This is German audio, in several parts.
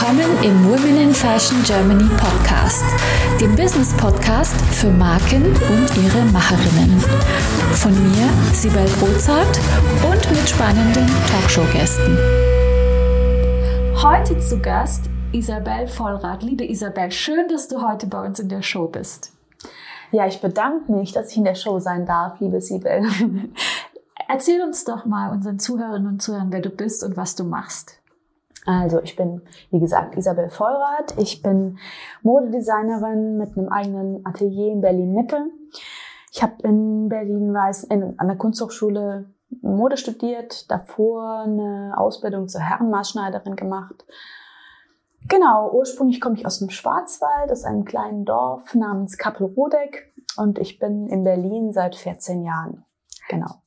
Willkommen im Women in Fashion Germany Podcast, dem Business Podcast für Marken und ihre Macherinnen. Von mir, Sibel Rozart und mit spannenden Talkshow-Gästen. Heute zu Gast Isabel Vollrath. Liebe Isabel, schön, dass du heute bei uns in der Show bist. Ja, ich bedanke mich, dass ich in der Show sein darf, liebe Sibel. Erzähl uns doch mal unseren Zuhörerinnen und Zuhörern, wer du bist und was du machst. Also ich bin, wie gesagt, Isabel Vollrath. Ich bin Modedesignerin mit einem eigenen Atelier in Berlin-Mitte. Ich habe in Berlin weiß, in, an der Kunsthochschule Mode studiert, davor eine Ausbildung zur Herrenmaßschneiderin gemacht. Genau, ursprünglich komme ich aus dem Schwarzwald, aus einem kleinen Dorf namens Kappelrodeck und ich bin in Berlin seit 14 Jahren. Genau.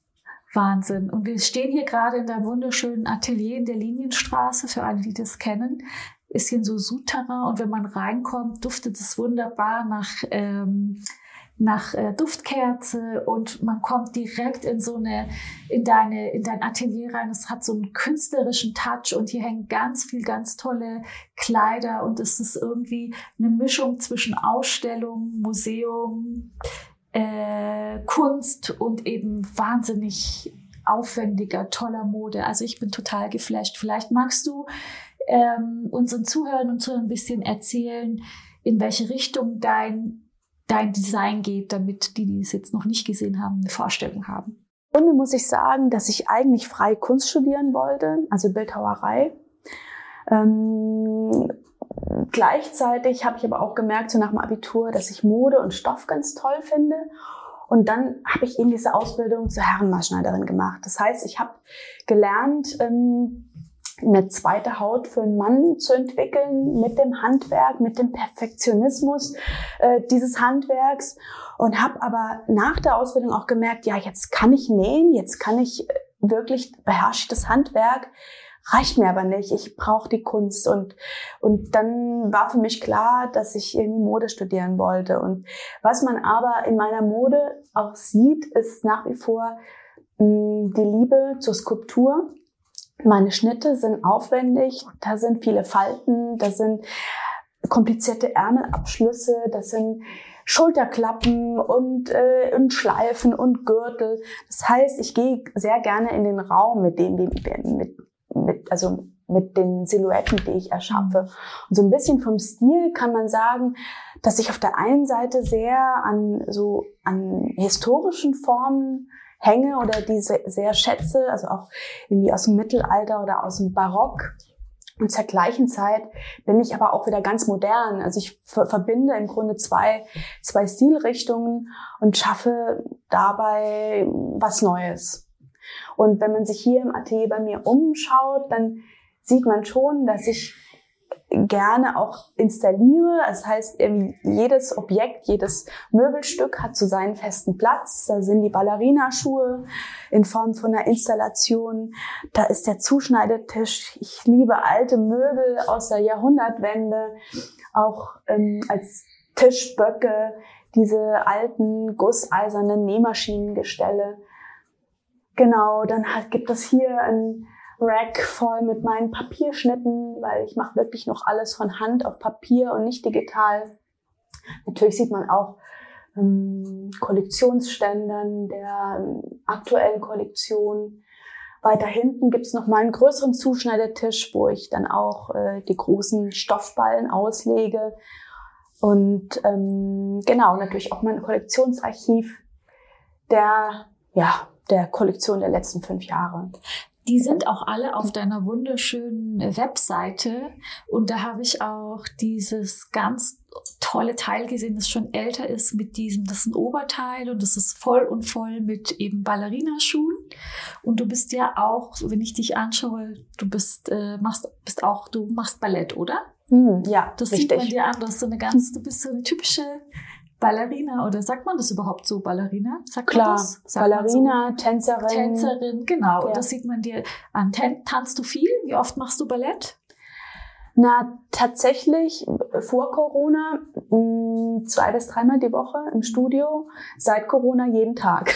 Wahnsinn. Und wir stehen hier gerade in der wunderschönen Atelier in der Linienstraße, für alle, die das kennen. Ist hier so Souterrain und wenn man reinkommt, duftet es wunderbar nach, ähm, nach äh, Duftkerze und man kommt direkt in so eine, in deine, in dein Atelier rein. Es hat so einen künstlerischen Touch und hier hängen ganz viel, ganz tolle Kleider und es ist irgendwie eine Mischung zwischen Ausstellung, Museum, äh, Kunst und eben wahnsinnig aufwendiger, toller Mode. Also ich bin total geflasht. Vielleicht magst du ähm, unseren Zuhörern und Zuhörern ein bisschen erzählen, in welche Richtung dein, dein Design geht, damit die, die es jetzt noch nicht gesehen haben, eine Vorstellung haben. Und muss ich sagen, dass ich eigentlich frei Kunst studieren wollte, also Bildhauerei. Ähm, Gleichzeitig habe ich aber auch gemerkt, so nach dem Abitur, dass ich Mode und Stoff ganz toll finde. Und dann habe ich eben diese Ausbildung zur Herrenmaßschneiderin gemacht. Das heißt, ich habe gelernt, ähm, eine zweite Haut für einen Mann zu entwickeln mit dem Handwerk, mit dem Perfektionismus äh, dieses Handwerks und habe aber nach der Ausbildung auch gemerkt, ja, jetzt kann ich nähen, jetzt kann ich äh, wirklich beherrsche das Handwerk reicht mir aber nicht. Ich brauche die Kunst und und dann war für mich klar, dass ich irgendwie Mode studieren wollte. Und was man aber in meiner Mode auch sieht, ist nach wie vor mh, hm, die Liebe zur Skulptur. Meine Schnitte sind aufwendig, da sind viele Falten, da sind komplizierte Ärmelabschlüsse, das sind Schulterklappen und, äh, und Schleifen und Gürtel. Das heißt, ich gehe sehr gerne in den Raum mit dem, mit, mit, also mit den Silhouetten, die ich erschaffe. Und so ein bisschen vom Stil kann man sagen, dass ich auf der einen Seite sehr an so an historischen Formen hänge oder diese sehr schätze, also auch irgendwie aus dem Mittelalter oder aus dem Barock. Und zur gleichen Zeit bin ich aber auch wieder ganz modern. Also ich verbinde im Grunde zwei, zwei Stilrichtungen und schaffe dabei was Neues. Und wenn man sich hier im Atelier bei mir umschaut, dann sieht man schon, dass ich gerne auch installiere. Das heißt, jedes Objekt, jedes Möbelstück hat so seinen festen Platz. Da sind die Ballerinaschuhe in Form von einer Installation. Da ist der Zuschneidetisch. Ich liebe alte Möbel aus der Jahrhundertwende, auch ähm, als Tischböcke, diese alten gusseisernen Nähmaschinengestelle. Genau, dann halt gibt es hier ein Rack voll mit meinen Papierschnitten, weil ich mache wirklich noch alles von Hand auf Papier und nicht digital. Natürlich sieht man auch ähm, Kollektionsständern der ähm, aktuellen Kollektion. Weiter hinten gibt's noch mal einen größeren Zuschneidetisch, wo ich dann auch äh, die großen Stoffballen auslege. Und ähm, genau, natürlich auch mein Kollektionsarchiv, der ja der Kollektion der letzten fünf Jahre. Die sind auch alle auf deiner wunderschönen Webseite. Und da habe ich auch dieses ganz tolle Teil gesehen, das schon älter ist mit diesem, das ist ein Oberteil und das ist voll und voll mit eben Ballerinaschuhen. Und du bist ja auch, wenn ich dich anschaue, du bist, äh, machst, bist auch, du machst Ballett, oder? Hm, ja, das richtig. sieht man dir an. Du hast so eine ganz, du bist so eine typische Ballerina oder sagt man das überhaupt so, Ballerina? Sagt Klar? Sagt Ballerina, so? Tänzerin. Tänzerin, genau. Ja. Das sieht man dir an. Tanzt du viel? Wie oft machst du Ballett? Na, tatsächlich vor Corona mh, zwei bis dreimal die Woche im Studio, seit Corona jeden Tag.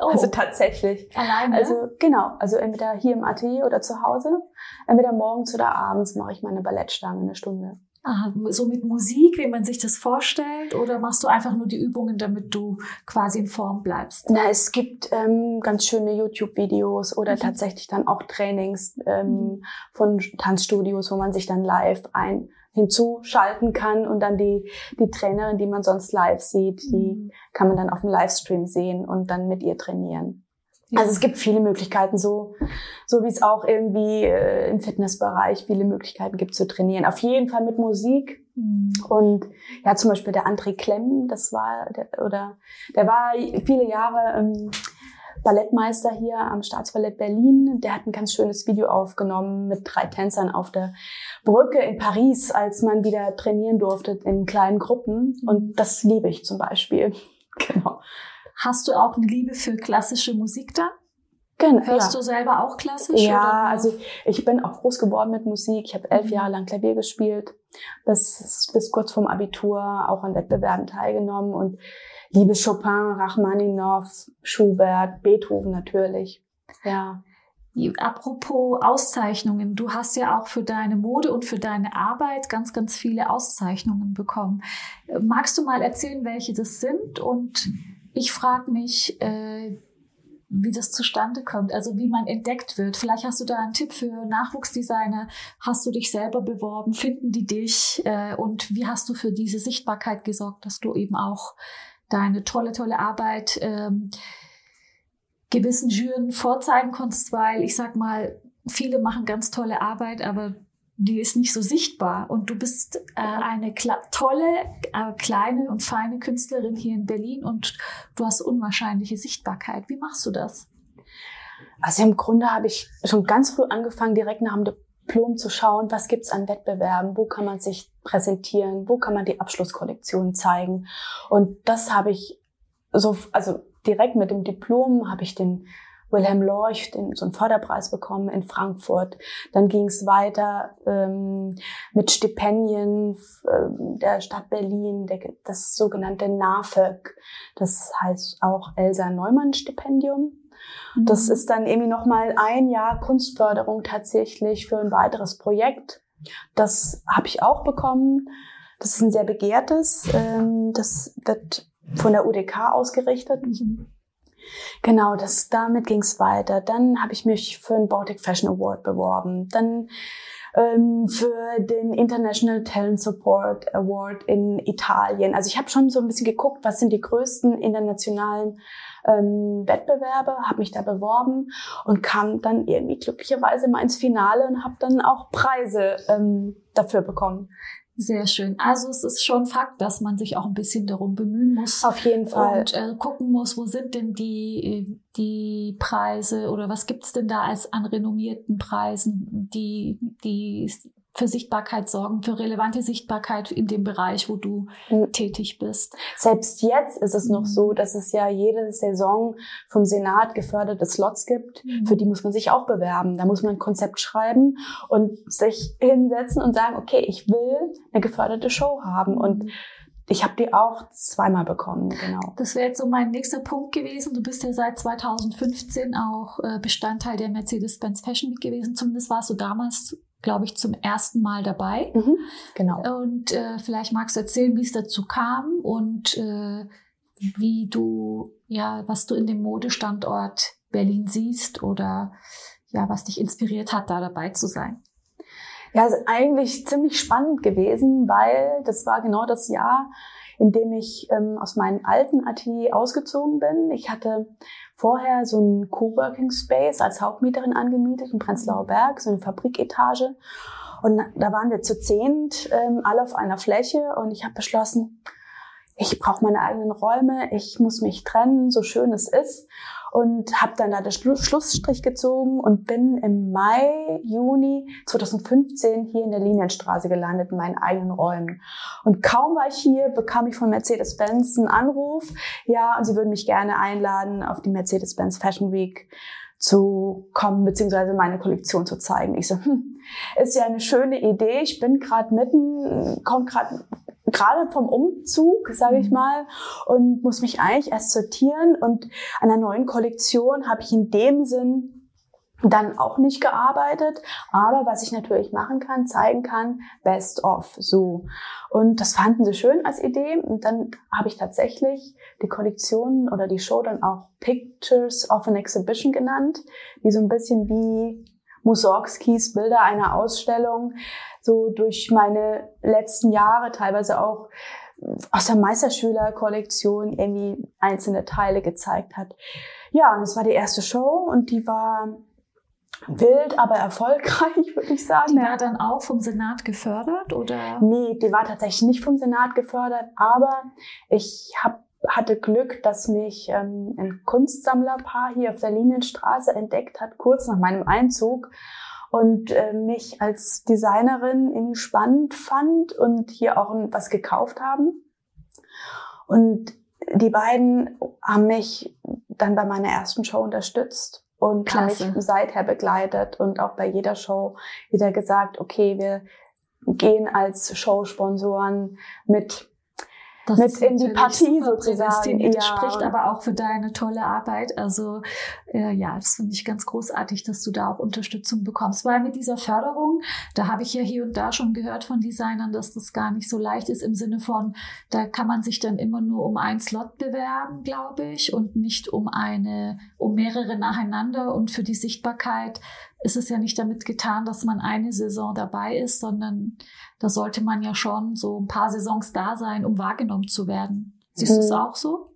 Oh. Also tatsächlich. Alleine? Also genau, also entweder hier im Atelier oder zu Hause, entweder morgens oder abends mache ich meine Ballettstange eine Stunde. Aha, so mit Musik, wie man sich das vorstellt, oder machst du einfach nur die Übungen, damit du quasi in Form bleibst? Na, es gibt ähm, ganz schöne YouTube-Videos oder mhm. tatsächlich dann auch Trainings ähm, mhm. von Tanzstudios, wo man sich dann live ein hinzuschalten kann und dann die, die Trainerin, die man sonst live sieht, die mhm. kann man dann auf dem Livestream sehen und dann mit ihr trainieren. Also es gibt viele Möglichkeiten, so, so wie es auch irgendwie äh, im Fitnessbereich viele Möglichkeiten gibt zu trainieren. Auf jeden Fall mit Musik. Mhm. Und ja, zum Beispiel der André Klemm, das war, der, oder der war viele Jahre ähm, Ballettmeister hier am Staatsballett Berlin. Der hat ein ganz schönes Video aufgenommen mit drei Tänzern auf der Brücke in Paris, als man wieder trainieren durfte in kleinen Gruppen. Und das liebe ich zum Beispiel. Genau. Hast du auch eine Liebe für klassische Musik dann? Genau. Hörst ja. du selber auch klassisch? Ja, oder? also ich bin auch groß geworden mit Musik. Ich habe elf mhm. Jahre lang Klavier gespielt, bis, bis kurz vorm Abitur auch an Wettbewerben teilgenommen und liebe Chopin, Rachmaninoff, Schubert, Beethoven natürlich. Ja. Apropos Auszeichnungen, du hast ja auch für deine Mode und für deine Arbeit ganz, ganz viele Auszeichnungen bekommen. Magst du mal erzählen, welche das sind und ich frage mich, äh, wie das zustande kommt, also wie man entdeckt wird. Vielleicht hast du da einen Tipp für Nachwuchsdesigner. Hast du dich selber beworben? Finden die dich? Äh, und wie hast du für diese Sichtbarkeit gesorgt, dass du eben auch deine tolle, tolle Arbeit ähm, gewissen Jüren vorzeigen konntest? Weil ich sag mal, viele machen ganz tolle Arbeit, aber die ist nicht so sichtbar. Und du bist äh, eine tolle, äh, kleine und feine Künstlerin hier in Berlin und du hast unwahrscheinliche Sichtbarkeit. Wie machst du das? Also im Grunde habe ich schon ganz früh angefangen, direkt nach dem Diplom zu schauen, was gibt's an Wettbewerben, wo kann man sich präsentieren, wo kann man die Abschlusskollektion zeigen. Und das habe ich so, also direkt mit dem Diplom habe ich den Wilhelm Lorch den, so einen Förderpreis bekommen in Frankfurt. Dann ging es weiter ähm, mit Stipendien äh, der Stadt Berlin, der, das sogenannte NAFEG. Das heißt auch Elsa Neumann Stipendium. Mhm. Das ist dann irgendwie nochmal ein Jahr Kunstförderung tatsächlich für ein weiteres Projekt. Das habe ich auch bekommen. Das ist ein sehr begehrtes. Ähm, das wird von der UDK ausgerichtet. Mhm. Genau, das, damit ging's weiter. Dann habe ich mich für den Baltic Fashion Award beworben. Dann ähm, für den International Talent Support Award in Italien. Also ich habe schon so ein bisschen geguckt, was sind die größten internationalen ähm, Wettbewerbe, habe mich da beworben und kam dann irgendwie glücklicherweise mal ins Finale und habe dann auch Preise ähm, dafür bekommen. Sehr schön. Also es ist schon Fakt, dass man sich auch ein bisschen darum bemühen muss. Auf jeden Fall. Und äh, gucken muss, wo sind denn die, die Preise oder was gibt's denn da als an renommierten Preisen, die, die für Sichtbarkeit sorgen, für relevante Sichtbarkeit in dem Bereich, wo du mhm. tätig bist. Selbst jetzt ist es mhm. noch so, dass es ja jede Saison vom Senat geförderte Slots gibt. Mhm. Für die muss man sich auch bewerben. Da muss man ein Konzept schreiben und sich hinsetzen und sagen, okay, ich will eine geförderte Show haben und ich habe die auch zweimal bekommen, genau. Das wäre jetzt so mein nächster Punkt gewesen. Du bist ja seit 2015 auch äh, Bestandteil der Mercedes-Benz Fashion Week gewesen. Zumindest warst du damals glaube ich, zum ersten Mal dabei. Mhm, genau. Und äh, vielleicht magst du erzählen, wie es dazu kam und äh, wie du, ja, was du in dem Modestandort Berlin siehst oder ja, was dich inspiriert hat, da dabei zu sein. Ja, ist eigentlich ziemlich spannend gewesen, weil das war genau das Jahr, in dem ich ähm, aus meinem alten Atelier ausgezogen bin. Ich hatte vorher so einen Coworking Space als Hauptmieterin angemietet in Prenzlauer Berg, so eine Fabriketage. Und da waren wir zu zehnt, ähm, alle auf einer Fläche. Und ich habe beschlossen, ich brauche meine eigenen Räume, ich muss mich trennen, so schön es ist und habe dann da den Schlussstrich gezogen und bin im Mai, Juni 2015 hier in der Linienstraße gelandet in meinen eigenen Räumen. Und kaum war ich hier, bekam ich von Mercedes-Benz einen Anruf, ja, und sie würden mich gerne einladen auf die Mercedes-Benz Fashion Week zu kommen, beziehungsweise meine Kollektion zu zeigen. Ich so, hm, ist ja eine schöne Idee. Ich bin gerade mitten, komme gerade gerade vom Umzug, sage ich mhm. mal, und muss mich eigentlich erst sortieren. Und an der neuen Kollektion habe ich in dem Sinn dann auch nicht gearbeitet. Aber was ich natürlich machen kann, zeigen kann, best of, so. Und das fanden sie schön als Idee. Und dann habe ich tatsächlich die Kollektion oder die Show dann auch Pictures of an Exhibition genannt, die so ein bisschen wie Mussorgskis Bilder einer Ausstellung so durch meine letzten Jahre teilweise auch aus der Meisterschülerkollektion irgendwie einzelne Teile gezeigt hat. Ja, und es war die erste Show und die war wild, aber erfolgreich, würde ich sagen. Die war dann auch vom Senat gefördert, oder? Nee, die war tatsächlich nicht vom Senat gefördert, aber ich hab, hatte Glück, dass mich ähm, ein Kunstsammlerpaar hier auf der Linienstraße entdeckt hat, kurz nach meinem Einzug und äh, mich als Designerin irgendwie spannend fand und hier auch was gekauft haben. Und die beiden haben mich dann bei meiner ersten Show unterstützt und Klasse. haben mich seither begleitet und auch bei jeder Show wieder gesagt, okay, wir gehen als Showsponsoren mit das mit in die Partie sozusagen. Ja. Das spricht aber auch für deine tolle Arbeit. Also äh, ja, das finde ich ganz großartig, dass du da auch Unterstützung bekommst. Weil mit dieser Förderung, da habe ich ja hier und da schon gehört von Designern, dass das gar nicht so leicht ist im Sinne von, da kann man sich dann immer nur um einen Slot bewerben, glaube ich, und nicht um eine, um mehrere nacheinander. Und für die Sichtbarkeit ist es ja nicht damit getan, dass man eine Saison dabei ist, sondern da sollte man ja schon so ein paar Saisons da sein, um wahrgenommen zu werden. Siehst mhm. du es auch so?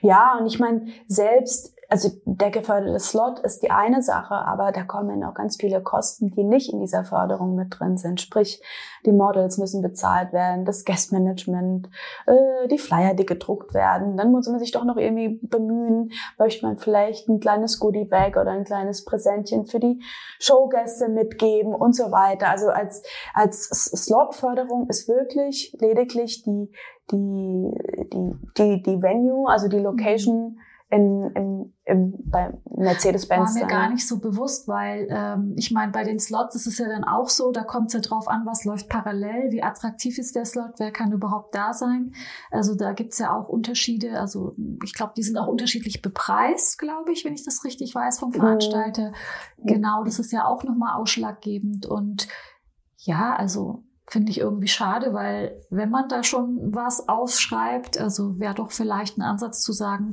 Ja, und ich meine, selbst also der geförderte Slot ist die eine Sache, aber da kommen auch ganz viele Kosten, die nicht in dieser Förderung mit drin sind. Sprich, die Models müssen bezahlt werden, das Guestmanagement, äh, die Flyer, die gedruckt werden. Dann muss man sich doch noch irgendwie bemühen, möchte man vielleicht ein kleines Goodie-Bag oder ein kleines Präsentchen für die Showgäste mitgeben und so weiter. Also als, als Slot-Förderung ist wirklich lediglich die, die, die, die, die Venue, also die Location, in, in, in, bei Mercedes-Benz. War mir gar nicht so bewusst, weil ähm, ich meine, bei den Slots ist es ja dann auch so, da kommt es ja drauf an, was läuft parallel, wie attraktiv ist der Slot, wer kann überhaupt da sein. Also da gibt's ja auch Unterschiede. Also ich glaube, die sind auch unterschiedlich bepreist, glaube ich, wenn ich das richtig weiß vom Veranstalter. Mhm. Genau, das ist ja auch nochmal ausschlaggebend. Und ja, also finde ich irgendwie schade, weil wenn man da schon was ausschreibt, also wäre doch vielleicht ein Ansatz zu sagen,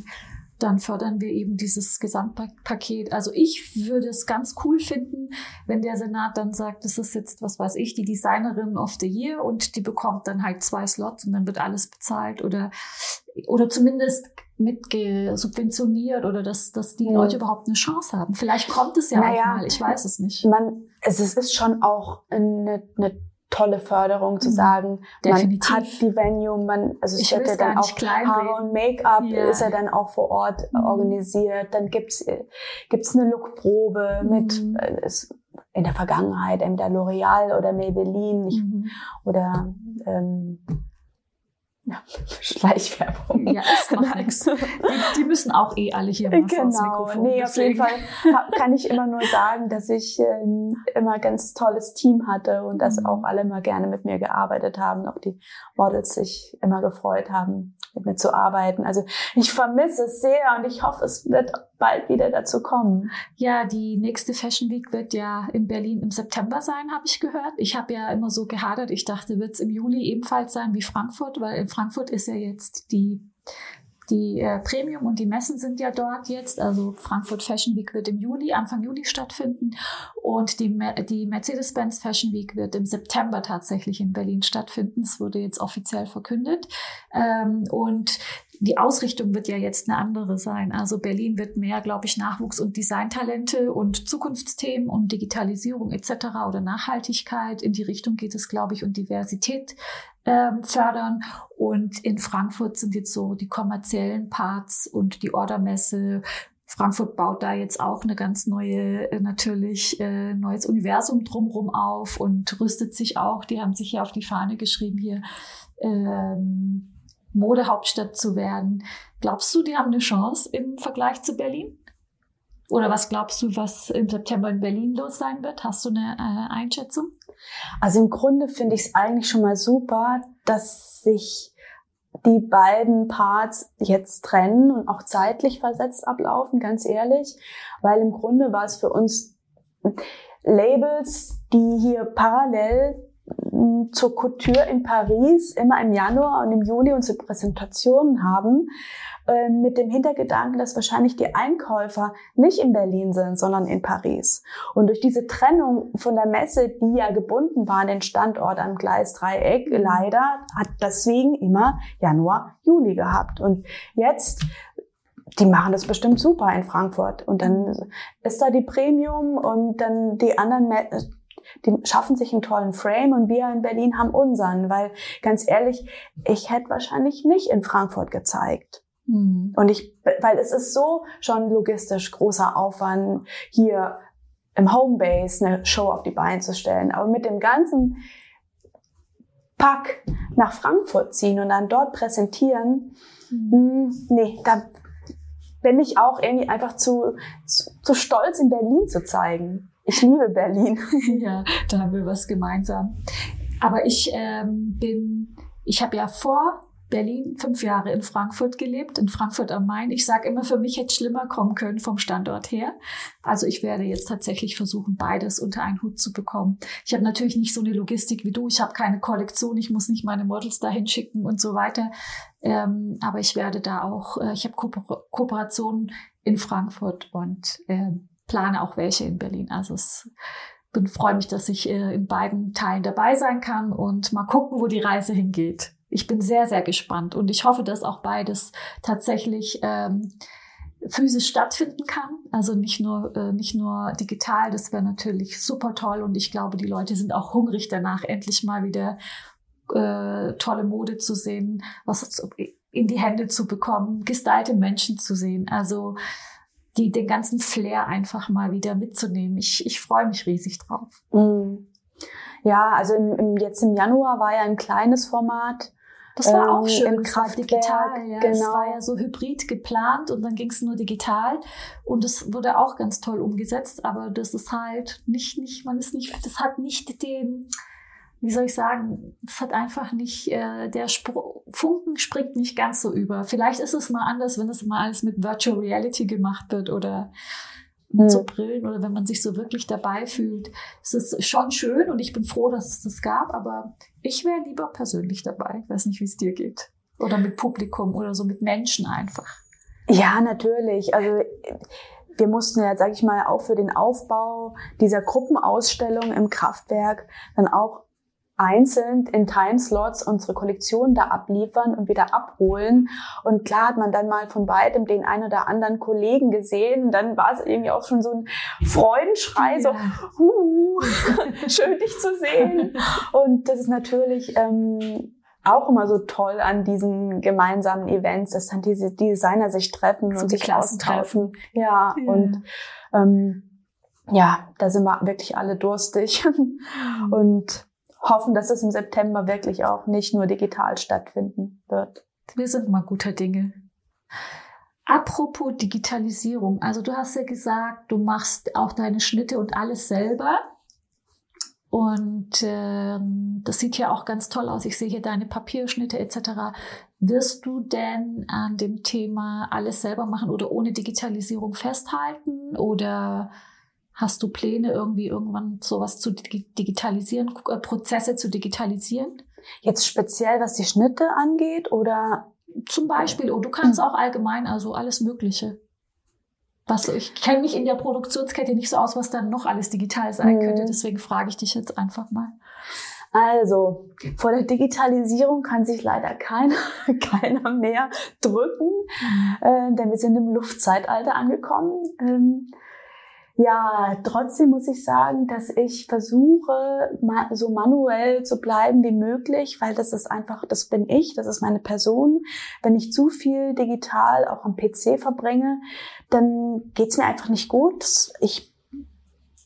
dann fördern wir eben dieses Gesamtpaket. Also ich würde es ganz cool finden, wenn der Senat dann sagt, das ist jetzt, was weiß ich, die Designerin of the Year und die bekommt dann halt zwei Slots und dann wird alles bezahlt oder, oder zumindest mit subventioniert oder dass, dass die. Leute überhaupt eine Chance haben. Vielleicht kommt es ja naja, auch mal, ich weiß es nicht. Man, es ist schon auch eine, eine tolle Förderung zu mhm. sagen, Definitiv. man hat die Venue, man, also es wird ja dann auch Haare und Make-up ja. ist ja dann auch vor Ort mhm. organisiert, dann gibt's gibt's eine Lookprobe mhm. mit äh, in der Vergangenheit entweder L'Oreal oder Maybelline ich, mhm. oder ähm, ja, Schleichwerbung. Ja, das macht nichts. Die, die, müssen auch eh alle hier mal Genau, nee, deswegen. auf jeden Fall kann ich immer nur sagen, dass ich ähm, immer ganz tolles Team hatte und dass mhm. auch alle immer gerne mit mir gearbeitet haben, auch die Models sich immer gefreut haben, mit mir zu arbeiten. Also ich vermisse es sehr und ich hoffe, es wird bald wieder dazu kommen. Ja, die nächste Fashion Week wird ja in Berlin im September sein, habe ich gehört. Ich habe ja immer so gehadert. Ich dachte, wird es im Juli ebenfalls sein wie Frankfurt, weil in Frankfurt ist ja jetzt die die äh, Premium und die Messen sind ja dort jetzt. Also Frankfurt Fashion Week wird im Juli, Anfang Juli stattfinden. Und die, die Mercedes-Benz Fashion Week wird im September tatsächlich in Berlin stattfinden. Es wurde jetzt offiziell verkündet. Ähm, und die Ausrichtung wird ja jetzt eine andere sein. Also Berlin wird mehr, glaube ich, Nachwuchs- und Designtalente und Zukunftsthemen und Digitalisierung etc. oder Nachhaltigkeit. In die Richtung geht es, glaube ich, und Diversität ähm, fördern. Und in Frankfurt sind jetzt so die kommerziellen Parts und die Ordermesse. Frankfurt baut da jetzt auch eine ganz neue, äh, natürlich äh, neues Universum drumherum auf und rüstet sich auch. Die haben sich ja auf die Fahne geschrieben hier. Ähm, Modehauptstadt zu werden. Glaubst du, die haben eine Chance im Vergleich zu Berlin? Oder was glaubst du, was im September in Berlin los sein wird? Hast du eine äh, Einschätzung? Also im Grunde finde ich es eigentlich schon mal super, dass sich die beiden Parts jetzt trennen und auch zeitlich versetzt ablaufen, ganz ehrlich, weil im Grunde war es für uns Labels, die hier parallel zur Couture in Paris immer im Januar und im Juli unsere Präsentationen haben, ähm, mit dem Hintergedanken, dass wahrscheinlich die Einkäufer nicht in Berlin sind, sondern in Paris. Und durch diese Trennung von der Messe, die ja gebunden war an den Standort am Gleisdreieck, mhm. leider hat deswegen immer Januar, Juli gehabt. Und jetzt die machen das bestimmt super in Frankfurt. Und dann ist da die Premium und dann die anderen, die schaffen sich einen tollen Frame und wir in Berlin haben unseren, weil ganz ehrlich, ich hätte wahrscheinlich nicht in Frankfurt gezeigt. Mhm. Und ich, weil es ist so schon logistisch großer Aufwand, hier im Homebase eine Show auf die Beine zu stellen. Aber mit dem ganzen Pack nach Frankfurt ziehen und dann dort präsentieren, mhm. mh, hm, nee, da bin ich auch irgendwie einfach zu, zu, zu stolz, in Berlin zu zeigen. Ich liebe Berlin. Ja, da haben wir was gemeinsam. Aber ich ähm, bin, ich habe ja vor Berlin, fünf Jahre in Frankfurt gelebt, in Frankfurt am Main. Ich sage immer, für mich hätte es schlimmer kommen können vom Standort her. Also ich werde jetzt tatsächlich versuchen, beides unter einen Hut zu bekommen. Ich habe natürlich nicht so eine Logistik wie du. Ich habe keine Kollektion. Ich muss nicht meine Models dahin schicken und so weiter. Ähm, aber ich werde da auch, äh, ich habe Ko Kooperationen in Frankfurt und äh, plane auch welche in Berlin. Also es bin freue mich, dass ich äh, in beiden Teilen dabei sein kann und mal gucken, wo die Reise hingeht ich bin sehr, sehr gespannt und ich hoffe, dass auch beides tatsächlich ähm, physisch stattfinden kann. Also nicht nur, äh, nicht nur digital, das wäre natürlich super toll und ich glaube, die Leute sind auch hungrig danach, endlich mal wieder äh, tolle Mode zu sehen, was in die Hände zu bekommen, gestylte Menschen zu sehen. Also die, den ganzen Flair einfach mal wieder mitzunehmen. Ich, ich freue mich riesig drauf. Mm. Ja, also im, im, jetzt im Januar war ja ein kleines Format das war auch ähm, schön. Im Kraftwerk, digital. Ja. Genau. Es war ja so hybrid geplant und dann ging es nur digital und es wurde auch ganz toll umgesetzt. Aber das ist halt nicht, nicht, man ist nicht, das hat nicht den, wie soll ich sagen, das hat einfach nicht, äh, der Spr Funken springt nicht ganz so über. Vielleicht ist es mal anders, wenn es mal alles mit Virtual Reality gemacht wird oder mit so Brillen oder wenn man sich so wirklich dabei fühlt. Es ist schon schön und ich bin froh, dass es das gab, aber ich wäre lieber persönlich dabei. Ich weiß nicht, wie es dir geht. Oder mit Publikum oder so mit Menschen einfach. Ja, natürlich. Also wir mussten ja, sag ich mal, auch für den Aufbau dieser Gruppenausstellung im Kraftwerk dann auch einzeln in Timeslots unsere Kollektion da abliefern und wieder abholen. Und klar hat man dann mal von weitem den einen oder anderen Kollegen gesehen. Und dann war es irgendwie auch schon so ein Freudenschrei, ja. so, huh, schön dich zu sehen. Und das ist natürlich ähm, auch immer so toll an diesen gemeinsamen Events, dass dann diese Designer sich treffen so und sich austauschen. Ja, ja, und ähm, ja, da sind wir wirklich alle durstig. Mhm. und hoffen, dass es im September wirklich auch nicht nur digital stattfinden wird. Wir sind mal guter Dinge. Apropos Digitalisierung, also du hast ja gesagt, du machst auch deine Schnitte und alles selber. Und äh, das sieht ja auch ganz toll aus. Ich sehe hier deine Papierschnitte etc. Wirst du denn an dem Thema alles selber machen oder ohne Digitalisierung festhalten? Oder Hast du Pläne, irgendwie irgendwann sowas zu digitalisieren, äh, Prozesse zu digitalisieren? Jetzt speziell, was die Schnitte angeht oder? Zum Beispiel, oh, du kannst auch allgemein, also alles Mögliche. Was, ich kenne mich in der Produktionskette nicht so aus, was dann noch alles digital sein könnte. Mhm. Deswegen frage ich dich jetzt einfach mal. Also, vor der Digitalisierung kann sich leider keiner, keiner mehr drücken, mhm. äh, denn wir sind im Luftzeitalter angekommen. Ähm, ja, trotzdem muss ich sagen, dass ich versuche, so manuell zu bleiben wie möglich, weil das ist einfach, das bin ich, das ist meine Person. Wenn ich zu viel digital auch am PC verbringe, dann geht's mir einfach nicht gut. Ich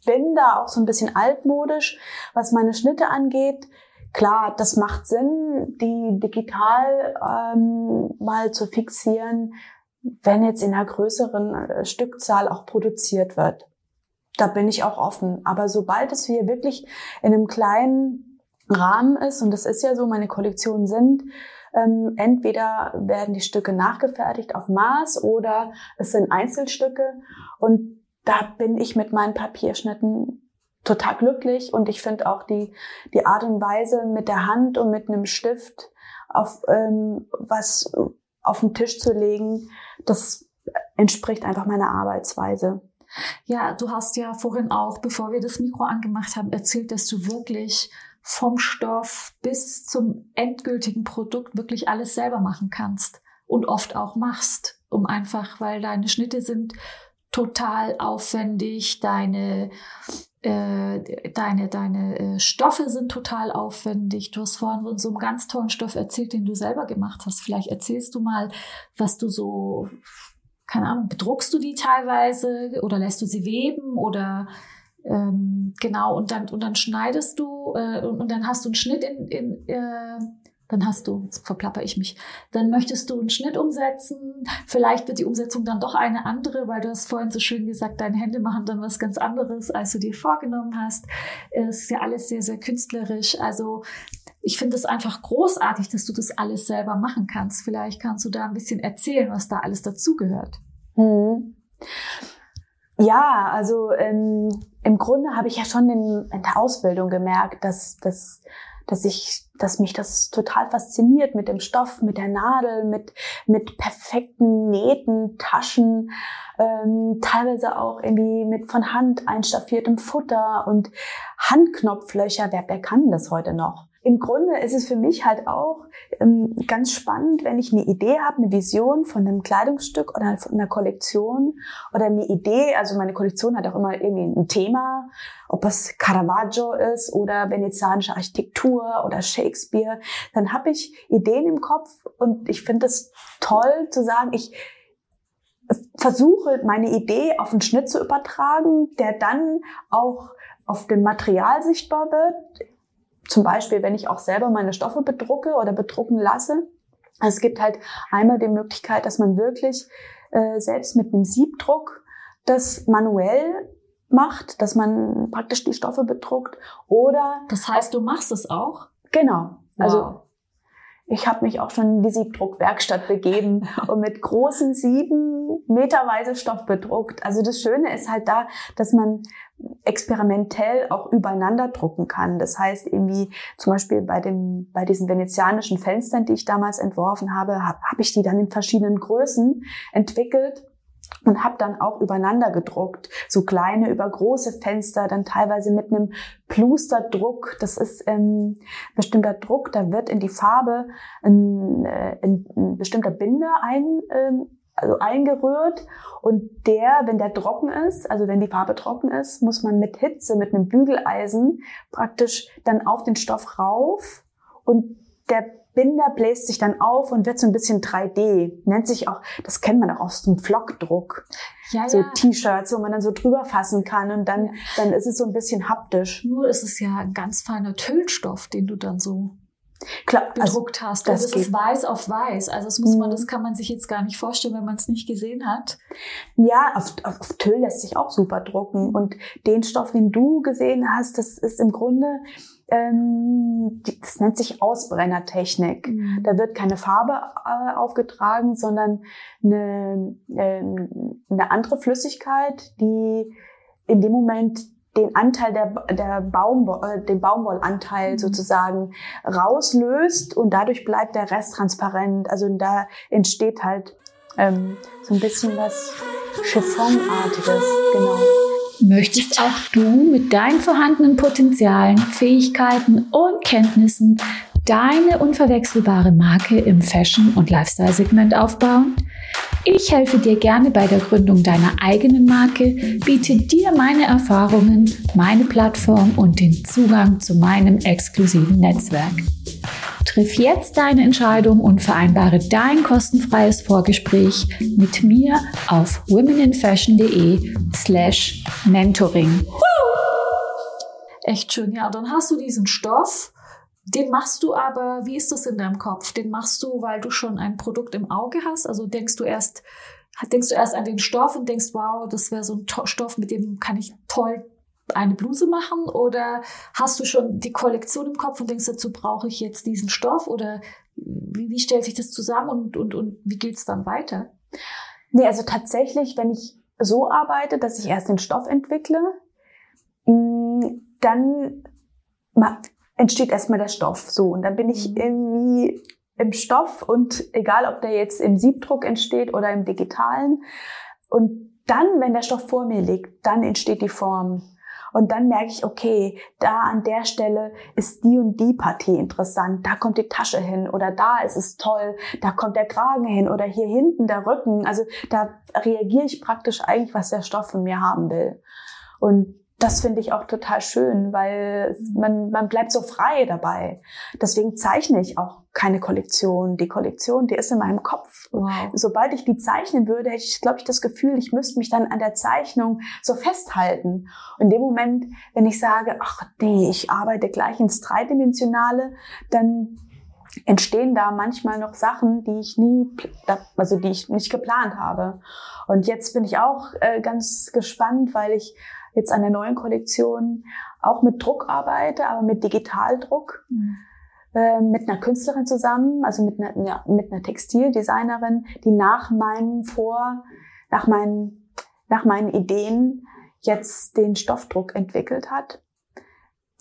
bin da auch so ein bisschen altmodisch, was meine Schnitte angeht. Klar, das macht Sinn, die digital ähm, mal zu fixieren, wenn jetzt in einer größeren äh, Stückzahl auch produziert wird. Da bin ich auch offen. Aber sobald es hier wirklich in einem kleinen Rahmen ist, und das ist ja so, meine Kollektionen sind, ähm, entweder werden die Stücke nachgefertigt auf Maß oder es sind Einzelstücke. Und da bin ich mit meinen Papierschnitten total glücklich und ich finde auch die, die Art und Weise mit der Hand und mit einem Stift auf ähm, was auf den Tisch zu legen, das entspricht einfach meiner Arbeitsweise. Ja, du hast ja vorhin auch, bevor wir das Mikro angemacht haben, erzählt, dass du wirklich vom Stoff bis zum endgültigen Produkt wirklich alles selber machen kannst und oft auch machst, um einfach, weil deine Schnitte sind total aufwendig, deine äh, deine, deine äh, Stoffe sind total aufwendig. Du hast vorhin von so einem ganz tollen Stoff erzählt, den du selber gemacht hast. Vielleicht erzählst du mal, was du so, keine Ahnung, bedruckst du die teilweise oder lässt du sie weben oder ähm, genau und dann und dann schneidest du äh, und, und, dann hast du einen Schnitt in, in äh, dann hast du, jetzt verplapper ich mich, dann möchtest du einen Schnitt umsetzen. Vielleicht wird die Umsetzung dann doch eine andere, weil du hast vorhin so schön gesagt, deine Hände machen dann was ganz anderes, als du dir vorgenommen hast. Es ist ja alles sehr, sehr künstlerisch. Also ich finde es einfach großartig, dass du das alles selber machen kannst. Vielleicht kannst du da ein bisschen erzählen, was da alles dazugehört. Mhm. Ja, also ähm, im Grunde habe ich ja schon in, in der Ausbildung gemerkt, dass, dass dass ich, dass mich das total fasziniert mit dem Stoff, mit der Nadel, mit, mit perfekten Nähten, Taschen, ähm, teilweise auch irgendwie mit von Hand einstaffiertem Futter und Handknopflöcher. Wer, wer kann das heute noch? Im Grunde ist es für mich halt auch ähm, ganz spannend, wenn ich eine Idee habe, eine Vision von einem Kleidungsstück oder von einer Kollektion oder eine Idee, also meine Kollektion hat auch immer irgendwie ein Thema, ob es Caravaggio ist oder venezianische Architektur oder Shakespeare, dann habe ich Ideen im Kopf und ich finde es toll zu sagen, ich versuche meine Idee auf einen Schnitt zu übertragen, der dann auch auf dem Material sichtbar wird zum Beispiel, wenn ich auch selber meine Stoffe bedrucke oder bedrucken lasse. Also es gibt halt einmal die Möglichkeit, dass man wirklich äh, selbst mit einem Siebdruck das manuell macht, dass man praktisch die Stoffe bedruckt oder. Das heißt, du machst es auch? Genau. Also wow. Ich habe mich auch schon in die Siebdruckwerkstatt begeben und mit großen Sieben meterweise Stoff bedruckt. Also das Schöne ist halt da, dass man experimentell auch übereinander drucken kann. Das heißt irgendwie zum Beispiel bei dem bei diesen venezianischen Fenstern, die ich damals entworfen habe, habe hab ich die dann in verschiedenen Größen entwickelt und habe dann auch übereinander gedruckt, so kleine über große Fenster, dann teilweise mit einem Plusterdruck. Das ist ähm, bestimmter Druck, da wird in die Farbe ein, äh, ein, ein bestimmter Binder ein, ähm, also eingerührt. Und der, wenn der trocken ist, also wenn die Farbe trocken ist, muss man mit Hitze, mit einem Bügeleisen praktisch dann auf den Stoff rauf. Und der Binder bläst sich dann auf und wird so ein bisschen 3D. Nennt sich auch, das kennt man auch aus dem Flockdruck. Ja, so ja. T-Shirts, wo man dann so drüber fassen kann und dann, dann ist es so ein bisschen haptisch. Nur ist es ja ein ganz feiner Tüllstoff, den du dann so Klar, bedruckt also, hast. Das, das ist weiß auf weiß. Also das muss man, mhm. das kann man sich jetzt gar nicht vorstellen, wenn man es nicht gesehen hat. Ja, auf, auf, auf Tüll lässt sich auch super drucken. Und den Stoff, den du gesehen hast, das ist im Grunde ähm, das nennt sich Ausbrennertechnik. Mhm. Da wird keine Farbe äh, aufgetragen, sondern eine, äh, eine andere Flüssigkeit, die in dem Moment den Anteil der, der Baum, äh, den Baumwollanteil mhm. sozusagen rauslöst und dadurch bleibt der Rest transparent. Also da entsteht halt ähm, so ein bisschen was Chiffonartiges, genau. Möchtest auch du mit deinen vorhandenen Potenzialen, Fähigkeiten und Kenntnissen deine unverwechselbare Marke im Fashion- und Lifestyle-Segment aufbauen? Ich helfe dir gerne bei der Gründung deiner eigenen Marke, biete dir meine Erfahrungen, meine Plattform und den Zugang zu meinem exklusiven Netzwerk. Triff jetzt deine Entscheidung und vereinbare dein kostenfreies Vorgespräch mit mir auf womeninfashion.de slash mentoring. Echt schön, ja. Dann hast du diesen Stoff. Den machst du aber, wie ist das in deinem Kopf? Den machst du, weil du schon ein Produkt im Auge hast? Also denkst du erst, Denkst du erst an den Stoff und denkst, wow, das wäre so ein Stoff, mit dem kann ich toll eine Bluse machen? Oder hast du schon die Kollektion im Kopf und denkst, dazu brauche ich jetzt diesen Stoff? Oder wie, wie stellt sich das zusammen und, und, und wie geht's dann weiter? Nee, also tatsächlich, wenn ich so arbeite, dass ich erst den Stoff entwickle, mm, dann entsteht erstmal der Stoff so und dann bin ich mhm. irgendwie im Stoff und egal ob der jetzt im Siebdruck entsteht oder im digitalen und dann, wenn der Stoff vor mir liegt, dann entsteht die Form. Und dann merke ich, okay, da an der Stelle ist die und die Partie interessant, da kommt die Tasche hin oder da ist es toll, da kommt der Kragen hin oder hier hinten der Rücken. Also da reagiere ich praktisch eigentlich, was der Stoff von mir haben will. Und das finde ich auch total schön, weil man, man bleibt so frei dabei. Deswegen zeichne ich auch keine Kollektion. Die Kollektion, die ist in meinem Kopf. Wow. Sobald ich die zeichnen würde, hätte ich, glaube ich, das Gefühl, ich müsste mich dann an der Zeichnung so festhalten. Und in dem Moment, wenn ich sage, ach nee, ich arbeite gleich ins Dreidimensionale, dann entstehen da manchmal noch Sachen, die ich nie, also die ich nicht geplant habe. Und jetzt bin ich auch äh, ganz gespannt, weil ich jetzt an der neuen Kollektion auch mit Druck arbeite, aber mit Digitaldruck. Mhm. Äh, mit einer Künstlerin zusammen, also mit einer, ja, mit einer Textildesignerin, die nach meinen Vor, nach meinen, nach meinen Ideen jetzt den Stoffdruck entwickelt hat.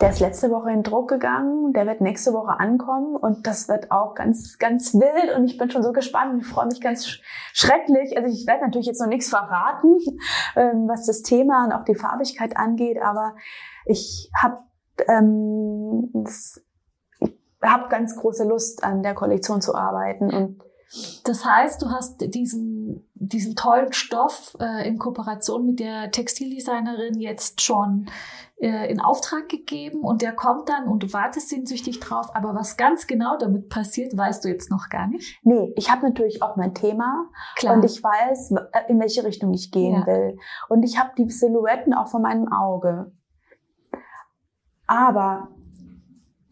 Der ist letzte Woche in Druck gegangen, der wird nächste Woche ankommen und das wird auch ganz, ganz wild und ich bin schon so gespannt ich freue mich ganz schrecklich. Also ich werde natürlich jetzt noch nichts verraten, ähm, was das Thema und auch die Farbigkeit angeht, aber ich habe ähm, hab ganz große Lust an der Kollektion zu arbeiten und das heißt, du hast diesen, diesen tollen Stoff äh, in Kooperation mit der Textildesignerin jetzt schon äh, in Auftrag gegeben und der kommt dann und du wartest sehnsüchtig drauf. Aber was ganz genau damit passiert, weißt du jetzt noch gar nicht? Nee, ich habe natürlich auch mein Thema Klar. und ich weiß, äh, in welche Richtung ich gehen ja. will. Und ich habe die Silhouetten auch vor meinem Auge. Aber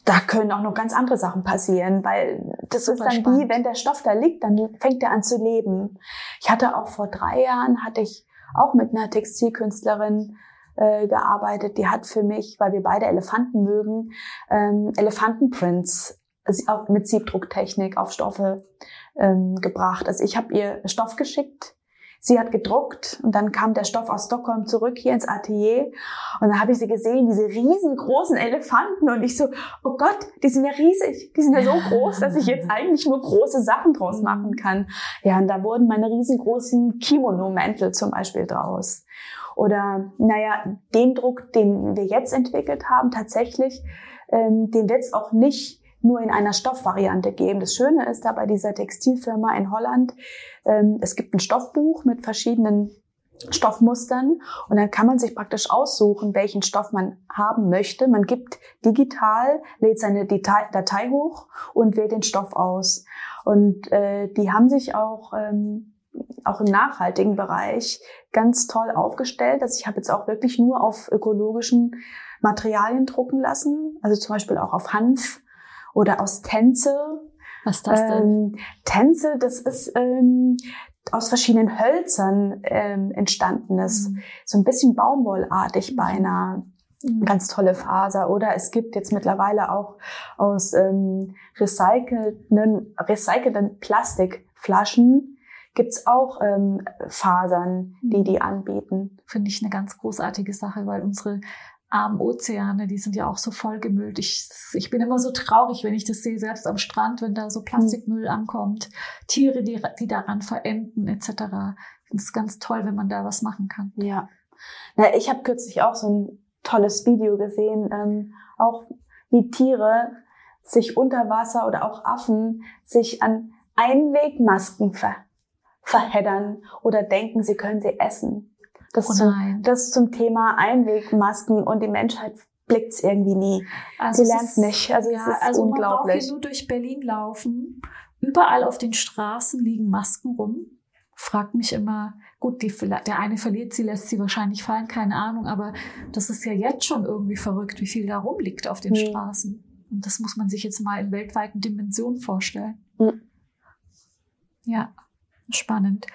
da können auch noch ganz andere Sachen passieren, weil das Super ist dann spannend. wie, wenn der Stoff da liegt, dann fängt er an zu leben. Ich hatte auch vor drei Jahren, hatte ich auch mit einer Textilkünstlerin äh, gearbeitet. Die hat für mich, weil wir beide Elefanten mögen, ähm, Elefantenprints also mit Siebdrucktechnik auf Stoffe ähm, gebracht. Also ich habe ihr Stoff geschickt, sie hat gedruckt und dann kam der Stoff aus Stockholm zurück hier ins Atelier und dann habe ich sie gesehen, diese riesengroßen Elefanten und ich so, oh Gott, die sind ja riesig, die sind ja so groß, dass ich jetzt eigentlich nur große Sachen draus machen kann. Ja, und da wurden meine riesengroßen Kimono-Mäntel zum Beispiel draus. Oder naja, den Druck, den wir jetzt entwickelt haben, tatsächlich, ähm, den wird es auch nicht nur in einer Stoffvariante geben. Das Schöne ist da bei dieser Textilfirma in Holland, ähm, es gibt ein Stoffbuch mit verschiedenen Stoffmustern und dann kann man sich praktisch aussuchen, welchen Stoff man haben möchte. Man gibt digital, lädt seine Datei, hoch und wählt den Stoff aus. Und äh, die haben sich auch ähm, auch im nachhaltigen Bereich ganz toll aufgestellt. Also ich habe jetzt auch wirklich nur auf ökologischen Materialien drucken lassen, also zum Beispiel auch auf Hanf oder aus Tänzel. Was ist das denn? Ähm, Tänzel, das ist ähm, aus verschiedenen Hölzern ähm, entstandenes, mhm. so ein bisschen Baumwollartig mhm. beinahe. Mhm. Ganz tolle Faser. Oder es gibt jetzt mittlerweile auch aus ähm, recycelten, recycelten Plastikflaschen gibt's auch ähm, Fasern, die die anbieten. Finde ich eine ganz großartige Sache, weil unsere armen Ozeane, die sind ja auch so vollgemüllt. Ich, ich bin immer so traurig, wenn ich das sehe, selbst am Strand, wenn da so Plastikmüll ankommt, Tiere, die, die daran verenden etc. Ich finde es ganz toll, wenn man da was machen kann. Ja. Na, ich habe kürzlich auch so ein tolles Video gesehen, ähm, auch wie Tiere sich unter Wasser oder auch Affen sich an Einwegmasken ver verheddern oder denken, sie können sie essen. Das, oh zum, das zum Thema Einwegmasken und die Menschheit blickt's irgendwie nie. Also sie lernt nicht. Also ja, es ist also unglaublich. Man braucht hier nur durch Berlin laufen. Überall auf den Straßen liegen Masken rum. Fragt mich immer, gut, die, der eine verliert sie, lässt sie wahrscheinlich fallen, keine Ahnung, aber das ist ja jetzt schon irgendwie verrückt, wie viel da rumliegt auf den hm. Straßen. Und das muss man sich jetzt mal in weltweiten Dimensionen vorstellen. Hm. Ja. Spannend.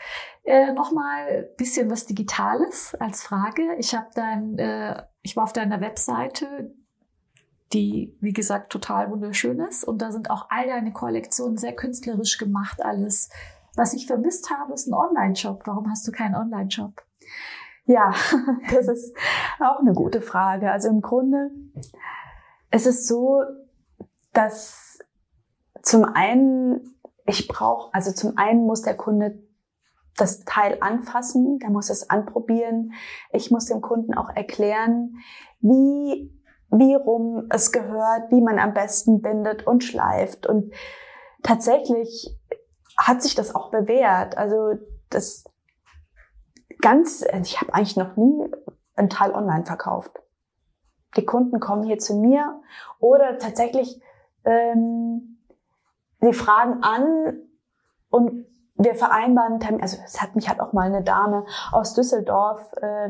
Äh, Nochmal bisschen was Digitales als Frage. Ich habe dann, äh, ich war auf deiner Webseite, die, wie gesagt, total wunderschön ist. Und da sind auch all deine Kollektionen sehr künstlerisch gemacht, alles. Was ich vermisst habe, ist ein Online-Shop. Warum hast du keinen Online-Shop? Ja, das ist auch eine gute Frage. Also im Grunde, es ist so, dass zum einen ich brauche, also zum einen muss der Kunde das Teil anfassen, der muss es anprobieren. Ich muss dem Kunden auch erklären, wie, wie rum es gehört, wie man am besten bindet und schleift. Und tatsächlich hat sich das auch bewährt. Also das ganz, ich habe eigentlich noch nie einen Teil online verkauft. Die Kunden kommen hier zu mir oder tatsächlich ähm, sie fragen an und wir vereinbaren Termin. Also es hat mich halt auch mal eine Dame aus Düsseldorf äh,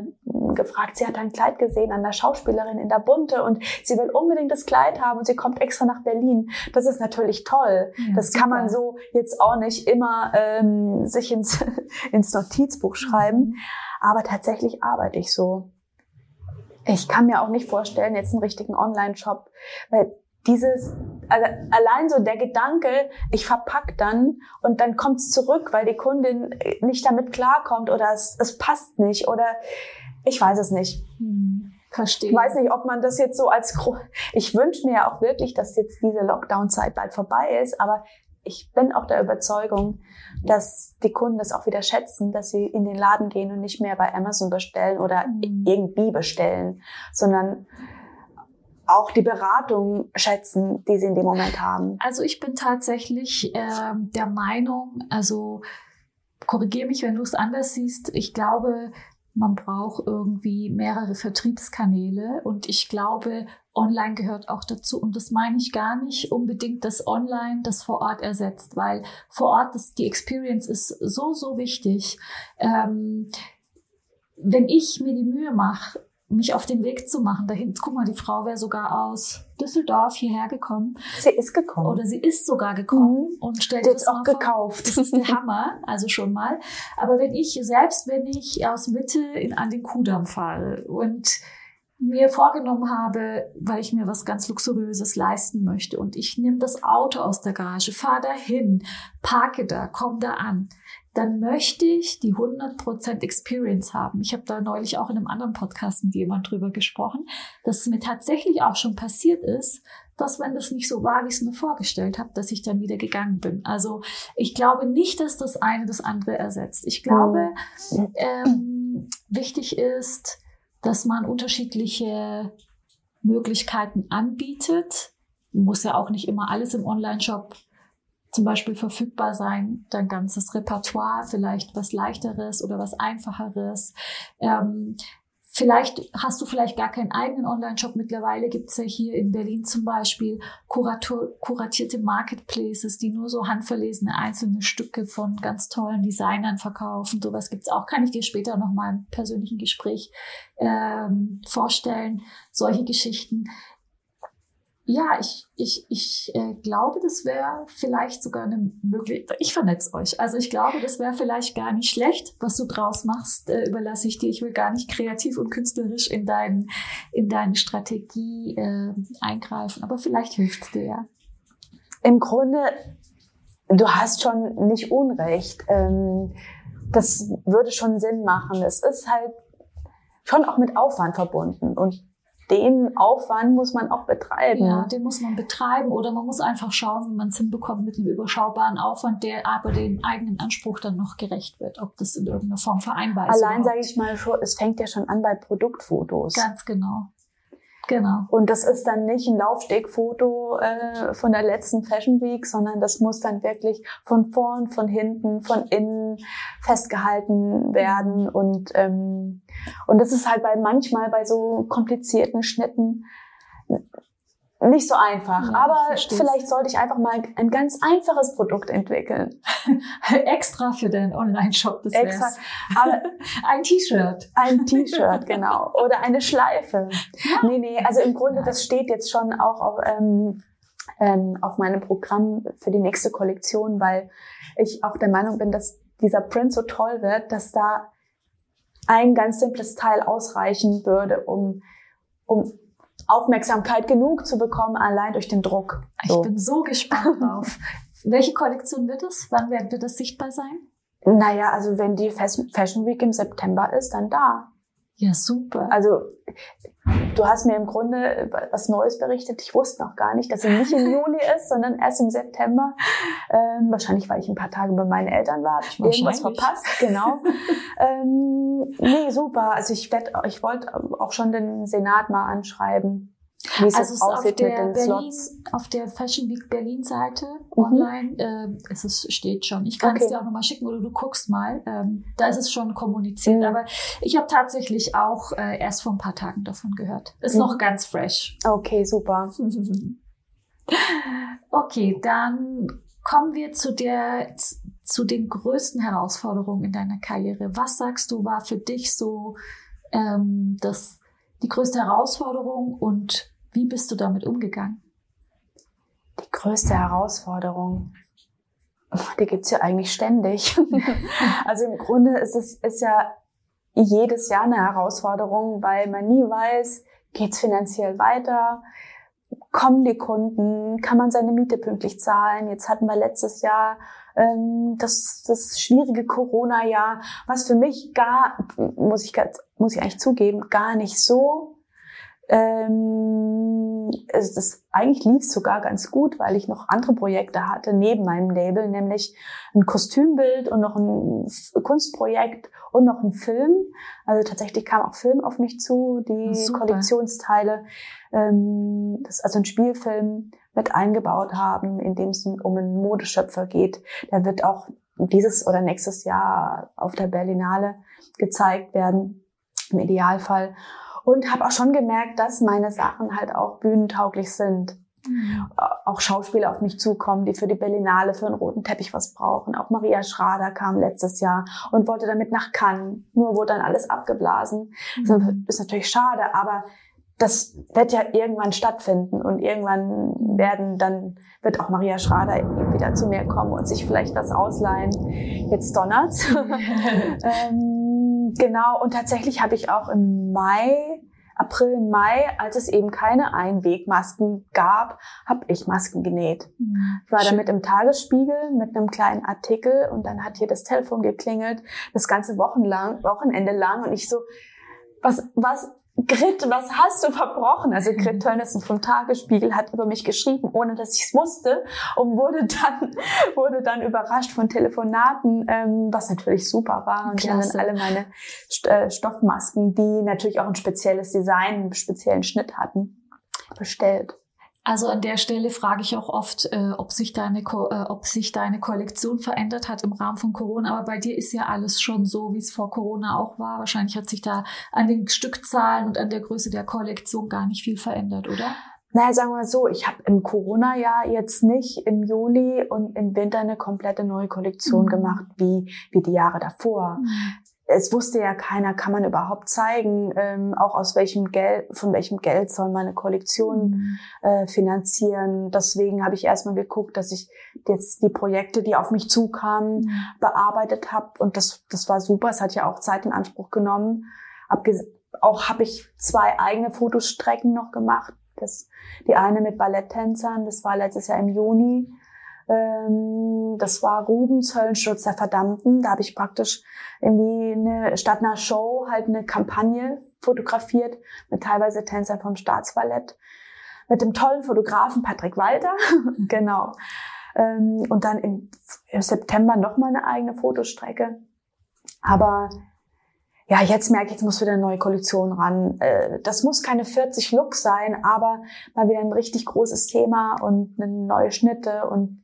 gefragt. Sie hat ein Kleid gesehen an der Schauspielerin in der Bunte und sie will unbedingt das Kleid haben und sie kommt extra nach Berlin. Das ist natürlich toll. Ja, das super. kann man so jetzt auch nicht immer ähm, sich ins, ins Notizbuch schreiben. Mhm. Aber tatsächlich arbeite ich so. Ich kann mir auch nicht vorstellen, jetzt einen richtigen Online-Shop, weil dieses, also allein so der Gedanke, ich verpack dann und dann kommt's zurück, weil die Kundin nicht damit klarkommt oder es, es passt nicht oder ich weiß es nicht. Hm, verstehe. Ich weiß nicht, ob man das jetzt so als, ich wünsche mir ja auch wirklich, dass jetzt diese Lockdown-Zeit bald vorbei ist, aber ich bin auch der Überzeugung, dass die Kunden das auch wieder schätzen, dass sie in den Laden gehen und nicht mehr bei Amazon bestellen oder mhm. irgendwie bestellen, sondern auch die Beratung schätzen, die sie in dem Moment haben? Also ich bin tatsächlich äh, der Meinung, also korrigiere mich, wenn du es anders siehst. Ich glaube, man braucht irgendwie mehrere Vertriebskanäle und ich glaube, Online gehört auch dazu. Und das meine ich gar nicht unbedingt, dass Online das vor Ort ersetzt, weil vor Ort das, die Experience ist so, so wichtig. Ähm, wenn ich mir die Mühe mache, mich auf den Weg zu machen. Dahin, guck mal, die Frau wäre sogar aus Düsseldorf hierher gekommen. Sie ist gekommen. Oder sie ist sogar gekommen mhm. und stellt jetzt auch gekauft. Das ist der Hammer, also schon mal. Aber wenn ich, selbst wenn ich aus Mitte in, an den Kudamm fahre und mir vorgenommen habe, weil ich mir was ganz Luxuriöses leisten möchte und ich nehme das Auto aus der Garage, fahre dahin, parke da, komme da an, dann möchte ich die 100% Experience haben. Ich habe da neulich auch in einem anderen Podcast mit jemand drüber gesprochen, dass es mir tatsächlich auch schon passiert ist, dass wenn das nicht so war, wie ich es mir vorgestellt habe, dass ich dann wieder gegangen bin. Also ich glaube nicht, dass das eine das andere ersetzt. Ich glaube, ähm, wichtig ist, dass man unterschiedliche Möglichkeiten anbietet. Muss ja auch nicht immer alles im Online-Shop zum Beispiel verfügbar sein, dein ganzes Repertoire, vielleicht was leichteres oder was einfacheres. Ähm, Vielleicht hast du vielleicht gar keinen eigenen Online-Shop. Mittlerweile gibt's ja hier in Berlin zum Beispiel Kurator, kuratierte Marketplaces, die nur so handverlesene einzelne Stücke von ganz tollen Designern verkaufen. Sowas gibt's auch. Kann ich dir später noch mal im persönlichen Gespräch ähm, vorstellen. Solche Geschichten ja, ich, ich, ich äh, glaube, das wäre vielleicht sogar eine Möglichkeit. Ich vernetze euch. Also ich glaube, das wäre vielleicht gar nicht schlecht, was du draus machst, äh, überlasse ich dir. Ich will gar nicht kreativ und künstlerisch in, dein, in deine Strategie äh, eingreifen, aber vielleicht hilft es dir ja. Im Grunde, du hast schon nicht Unrecht. Ähm, das würde schon Sinn machen. Es ist halt schon auch mit Aufwand verbunden und den Aufwand muss man auch betreiben. Ja, den muss man betreiben oder man muss einfach schauen, wie man es hinbekommt mit einem überschaubaren Aufwand, der aber dem eigenen Anspruch dann noch gerecht wird, ob das in irgendeiner Form vereinbar ist. Allein sage ich mal schon, es fängt ja schon an bei Produktfotos. Ganz genau. Genau. Und das ist dann nicht ein Laufstegfoto äh, von der letzten Fashion Week, sondern das muss dann wirklich von vorn, von hinten, von innen festgehalten werden. Und, ähm, und das ist halt bei manchmal bei so komplizierten Schnitten nicht so einfach. Ja, aber vielleicht sollte ich einfach mal ein ganz einfaches Produkt entwickeln. Extra für den Online-Shop. Das Extra. Aber ein T-Shirt. Ein T-Shirt, genau. Oder eine Schleife. Ja. Nee, nee, also im Grunde, das steht jetzt schon auch auf, ähm, ähm, auf meinem Programm für die nächste Kollektion, weil ich auch der Meinung bin, dass dieser Print so toll wird, dass da ein ganz simples Teil ausreichen würde, um, um Aufmerksamkeit genug zu bekommen, allein durch den Druck. So. Ich bin so gespannt drauf. Welche Kollektion wird es? Wann wird es sichtbar sein? Naja, also wenn die Fashion Week im September ist, dann da. Ja, super. Also du hast mir im Grunde was Neues berichtet. Ich wusste noch gar nicht, dass sie nicht im Juli ist, sondern erst im September. Ähm, wahrscheinlich, weil ich ein paar Tage bei meinen Eltern war, habe ich irgendwas verpasst. Genau. ähm, nee, super. Also ich, werd, ich wollte auch schon den Senat mal anschreiben wie es also aussieht mit den Berlin, Slots. Auf der Fashion Week Berlin Seite mhm. online äh, ist es steht schon. Ich kann okay. es dir auch nochmal schicken oder du guckst mal. Ähm, da ist es schon kommuniziert. Mhm. Aber ich habe tatsächlich auch äh, erst vor ein paar Tagen davon gehört. Ist mhm. noch ganz fresh. Okay, super. okay, dann kommen wir zu der zu den größten Herausforderungen in deiner Karriere. Was sagst du war für dich so ähm, das die größte Herausforderung und wie bist du damit umgegangen? Die größte Herausforderung, die gibt's ja eigentlich ständig. also im Grunde ist es ist ja jedes Jahr eine Herausforderung, weil man nie weiß, geht's finanziell weiter, kommen die Kunden, kann man seine Miete pünktlich zahlen. Jetzt hatten wir letztes Jahr ähm, das, das schwierige Corona-Jahr, was für mich gar, muss ich, muss ich eigentlich zugeben, gar nicht so ähm, also das eigentlich lief sogar ganz gut, weil ich noch andere Projekte hatte neben meinem Label, nämlich ein Kostümbild und noch ein Kunstprojekt und noch ein Film. Also tatsächlich kam auch Film auf mich zu, die. Kollektionsteile, ähm, das also ein Spielfilm mit eingebaut haben, in dem es um einen Modeschöpfer geht. Der wird auch dieses oder nächstes Jahr auf der Berlinale gezeigt werden, im Idealfall und habe auch schon gemerkt, dass meine Sachen halt auch bühnentauglich sind. Mhm. Auch Schauspieler auf mich zukommen, die für die Berlinale, für einen roten Teppich was brauchen. Auch Maria Schrader kam letztes Jahr und wollte damit nach Cannes. Nur wurde dann alles abgeblasen. Mhm. Das ist natürlich schade, aber das wird ja irgendwann stattfinden und irgendwann werden dann wird auch Maria Schrader wieder zu mir kommen und sich vielleicht was ausleihen. Jetzt donnert's. ähm, genau und tatsächlich habe ich auch im Mai April, Mai, als es eben keine Einwegmasken gab, habe ich Masken genäht. Mhm. Ich war damit im Tagesspiegel mit einem kleinen Artikel und dann hat hier das Telefon geklingelt, das ganze Wochenlang, Wochenende lang und ich so, was, was Grit, was hast du verbrochen? Also Grit mhm. Tönnissen vom Tagesspiegel hat über mich geschrieben, ohne dass ich es wusste und wurde dann, wurde dann überrascht von Telefonaten, ähm, was natürlich super war. Und Klasse. dann alle meine St äh, Stoffmasken, die natürlich auch ein spezielles Design, einen speziellen Schnitt hatten, bestellt. Also an der Stelle frage ich auch oft, äh, ob, sich deine Ko äh, ob sich deine Kollektion verändert hat im Rahmen von Corona. Aber bei dir ist ja alles schon so, wie es vor Corona auch war. Wahrscheinlich hat sich da an den Stückzahlen und an der Größe der Kollektion gar nicht viel verändert, oder? Naja, sagen wir mal so, ich habe im Corona-Jahr jetzt nicht im Juli und im Winter eine komplette neue Kollektion mhm. gemacht, wie, wie die Jahre davor. Mhm es wusste ja keiner, kann man überhaupt zeigen, ähm, auch aus welchem Geld, von welchem Geld soll meine Kollektion mhm. äh, finanzieren. Deswegen habe ich erstmal geguckt, dass ich jetzt die Projekte, die auf mich zukamen, mhm. bearbeitet habe. Und das, das war super. Es hat ja auch Zeit in Anspruch genommen. Abges auch habe ich zwei eigene Fotostrecken noch gemacht. Das, die eine mit Balletttänzern, das war letztes Jahr im Juni. Ähm, das war Rubens Höllenschutz der Verdammten. Da habe ich praktisch irgendwie eine, statt einer Show halt eine Kampagne fotografiert mit teilweise Tänzern vom Staatsballett. Mit dem tollen Fotografen Patrick Walter. genau. Ähm, und dann im, im September nochmal eine eigene Fotostrecke. Aber ja, jetzt merke ich, jetzt muss wieder eine neue Kollektion ran. Äh, das muss keine 40 Looks sein, aber mal wieder ein richtig großes Thema und neue Schnitte und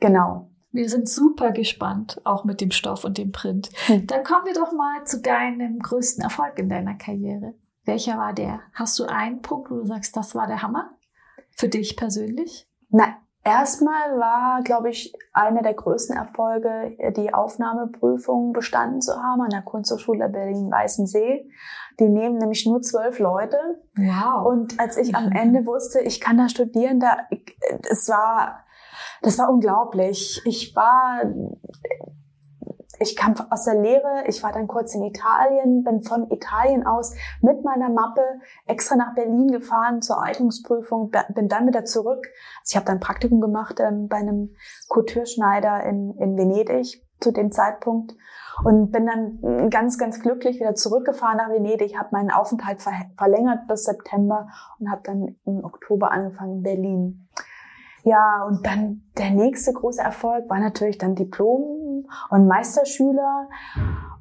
Genau. Wir sind super gespannt, auch mit dem Stoff und dem Print. Hm. Dann kommen wir doch mal zu deinem größten Erfolg in deiner Karriere. Welcher war der? Hast du einen Punkt, wo du sagst, das war der Hammer? Für dich persönlich? Na, erstmal war, glaube ich, einer der größten Erfolge, die Aufnahmeprüfung bestanden zu haben an der Kunsthochschule Berlin-Weißensee. Die nehmen nämlich nur zwölf Leute. Wow. Und als ich am Ende wusste, ich kann da studieren, da, es war, das war unglaublich. Ich war, ich kam aus der Lehre, ich war dann kurz in Italien, bin von Italien aus mit meiner Mappe extra nach Berlin gefahren zur Eignungsprüfung, bin dann wieder zurück. Also ich habe dann Praktikum gemacht ähm, bei einem Couture-Schneider in, in Venedig zu dem Zeitpunkt und bin dann ganz, ganz glücklich wieder zurückgefahren nach Venedig, habe meinen Aufenthalt ver verlängert bis September und habe dann im Oktober angefangen in Berlin. Ja, und dann der nächste große Erfolg war natürlich dann Diplom und Meisterschüler.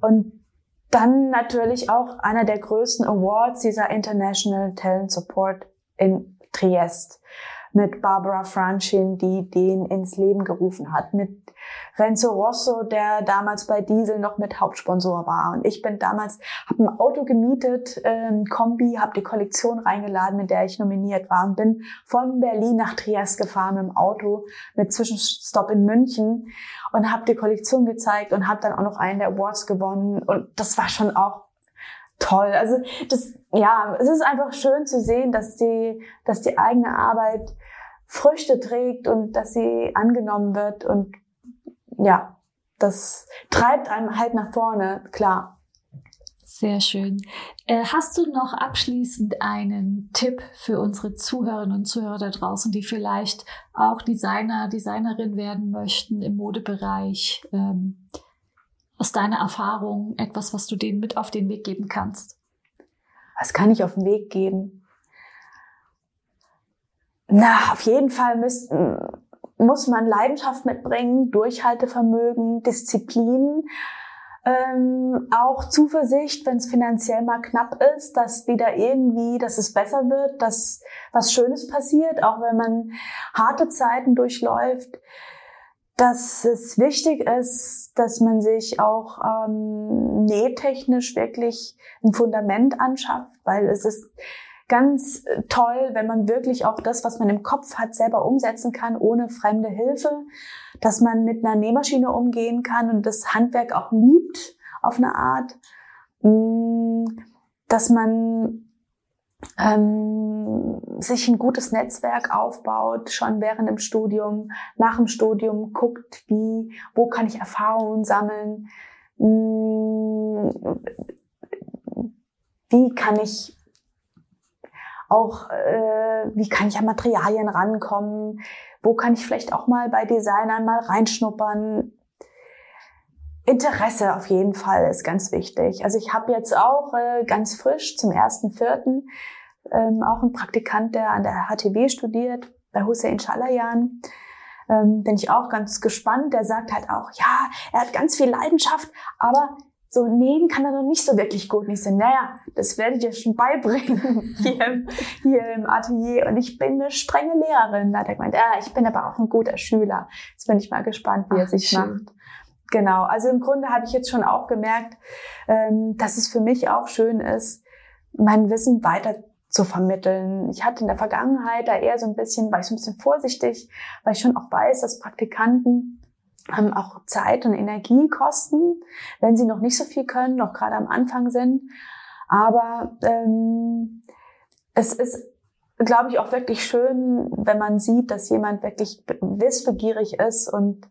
Und dann natürlich auch einer der größten Awards dieser International Talent Support in Triest mit Barbara Franchin, die den ins Leben gerufen hat, mit Renzo Rosso, der damals bei Diesel noch mit Hauptsponsor war. Und ich bin damals, habe ein Auto gemietet, ein Kombi, habe die Kollektion reingeladen, mit der ich nominiert war und bin von Berlin nach Triest gefahren mit dem Auto mit Zwischenstopp in München und habe die Kollektion gezeigt und habe dann auch noch einen der Awards gewonnen. Und das war schon auch toll. Also das, ja, es ist einfach schön zu sehen, dass die, dass die eigene Arbeit Früchte trägt und dass sie angenommen wird und ja, das treibt einem halt nach vorne, klar. Sehr schön. Äh, hast du noch abschließend einen Tipp für unsere Zuhörerinnen und Zuhörer da draußen, die vielleicht auch Designer, Designerin werden möchten im Modebereich? Ähm, aus deiner Erfahrung etwas, was du denen mit auf den Weg geben kannst? Was kann ich auf den Weg geben? Na, auf jeden Fall müssten, muss man Leidenschaft mitbringen, Durchhaltevermögen, Disziplin, ähm, auch Zuversicht, wenn es finanziell mal knapp ist, dass wieder irgendwie, dass es besser wird, dass was Schönes passiert, auch wenn man harte Zeiten durchläuft, dass es wichtig ist, dass man sich auch ähm, nähtechnisch wirklich ein Fundament anschafft, weil es ist ganz äh, toll, wenn man wirklich auch das, was man im Kopf hat, selber umsetzen kann, ohne fremde Hilfe, dass man mit einer Nähmaschine umgehen kann und das Handwerk auch liebt auf eine Art, mm, dass man ähm, sich ein gutes Netzwerk aufbaut, schon während dem Studium, nach dem Studium guckt, wie, wo kann ich Erfahrungen sammeln, mm, wie kann ich auch, äh, wie kann ich an Materialien rankommen, wo kann ich vielleicht auch mal bei Designern mal reinschnuppern. Interesse auf jeden Fall ist ganz wichtig. Also ich habe jetzt auch äh, ganz frisch zum ersten Vierten ähm, auch einen Praktikant, der an der HTW studiert, bei Hussein Schalayan. Ähm, bin ich auch ganz gespannt. Der sagt halt auch, ja, er hat ganz viel Leidenschaft, aber so nähen kann er noch nicht so wirklich gut. Und ich so, naja, das werde ich dir schon beibringen hier im, hier im Atelier. Und ich bin eine strenge Lehrerin. Da hat er gemeint, ja, ich bin aber auch ein guter Schüler. Jetzt bin ich mal gespannt, wie er sich schön. macht. Genau, also im Grunde habe ich jetzt schon auch gemerkt, ähm, dass es für mich auch schön ist, mein Wissen weiter zu vermitteln. Ich hatte in der Vergangenheit da eher so ein bisschen, war ich so ein bisschen vorsichtig, weil ich schon auch weiß, dass Praktikanten ähm, auch Zeit und Energie kosten, wenn sie noch nicht so viel können, noch gerade am Anfang sind. Aber ähm, es ist, glaube ich, auch wirklich schön, wenn man sieht, dass jemand wirklich wissbegierig ist und,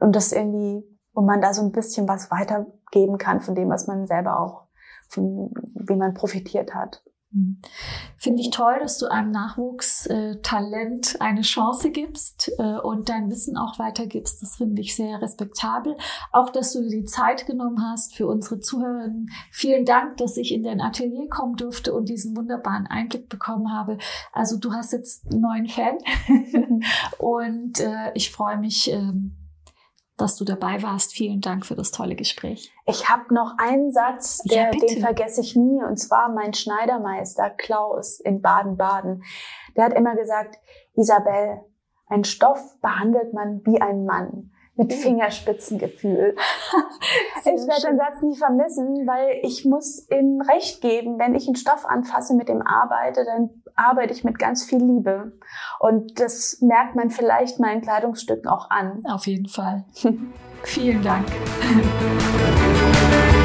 und das irgendwie, wo man da so ein bisschen was weitergeben kann von dem, was man selber auch, von, wie man profitiert hat. Finde ich toll, dass du einem Nachwuchstalent eine Chance gibst äh, und dein Wissen auch weitergibst. Das finde ich sehr respektabel. Auch, dass du dir die Zeit genommen hast für unsere Zuhörerinnen. Vielen Dank, dass ich in dein Atelier kommen durfte und diesen wunderbaren Einblick bekommen habe. Also du hast jetzt einen neuen Fan und äh, ich freue mich, ähm, dass du dabei warst. Vielen Dank für das tolle Gespräch. Ich habe noch einen Satz, der, ja, den vergesse ich nie, und zwar mein Schneidermeister Klaus in Baden-Baden. Der hat immer gesagt, Isabel, ein Stoff behandelt man wie ein Mann mit. Fingerspitzengefühl. ich werde den Satz nie vermissen, weil ich muss ihm recht geben, wenn ich einen Stoff anfasse, mit dem arbeite, dann arbeite ich mit ganz viel Liebe. Und das merkt man vielleicht meinen Kleidungsstücken auch an. Auf jeden Fall. Vielen Dank.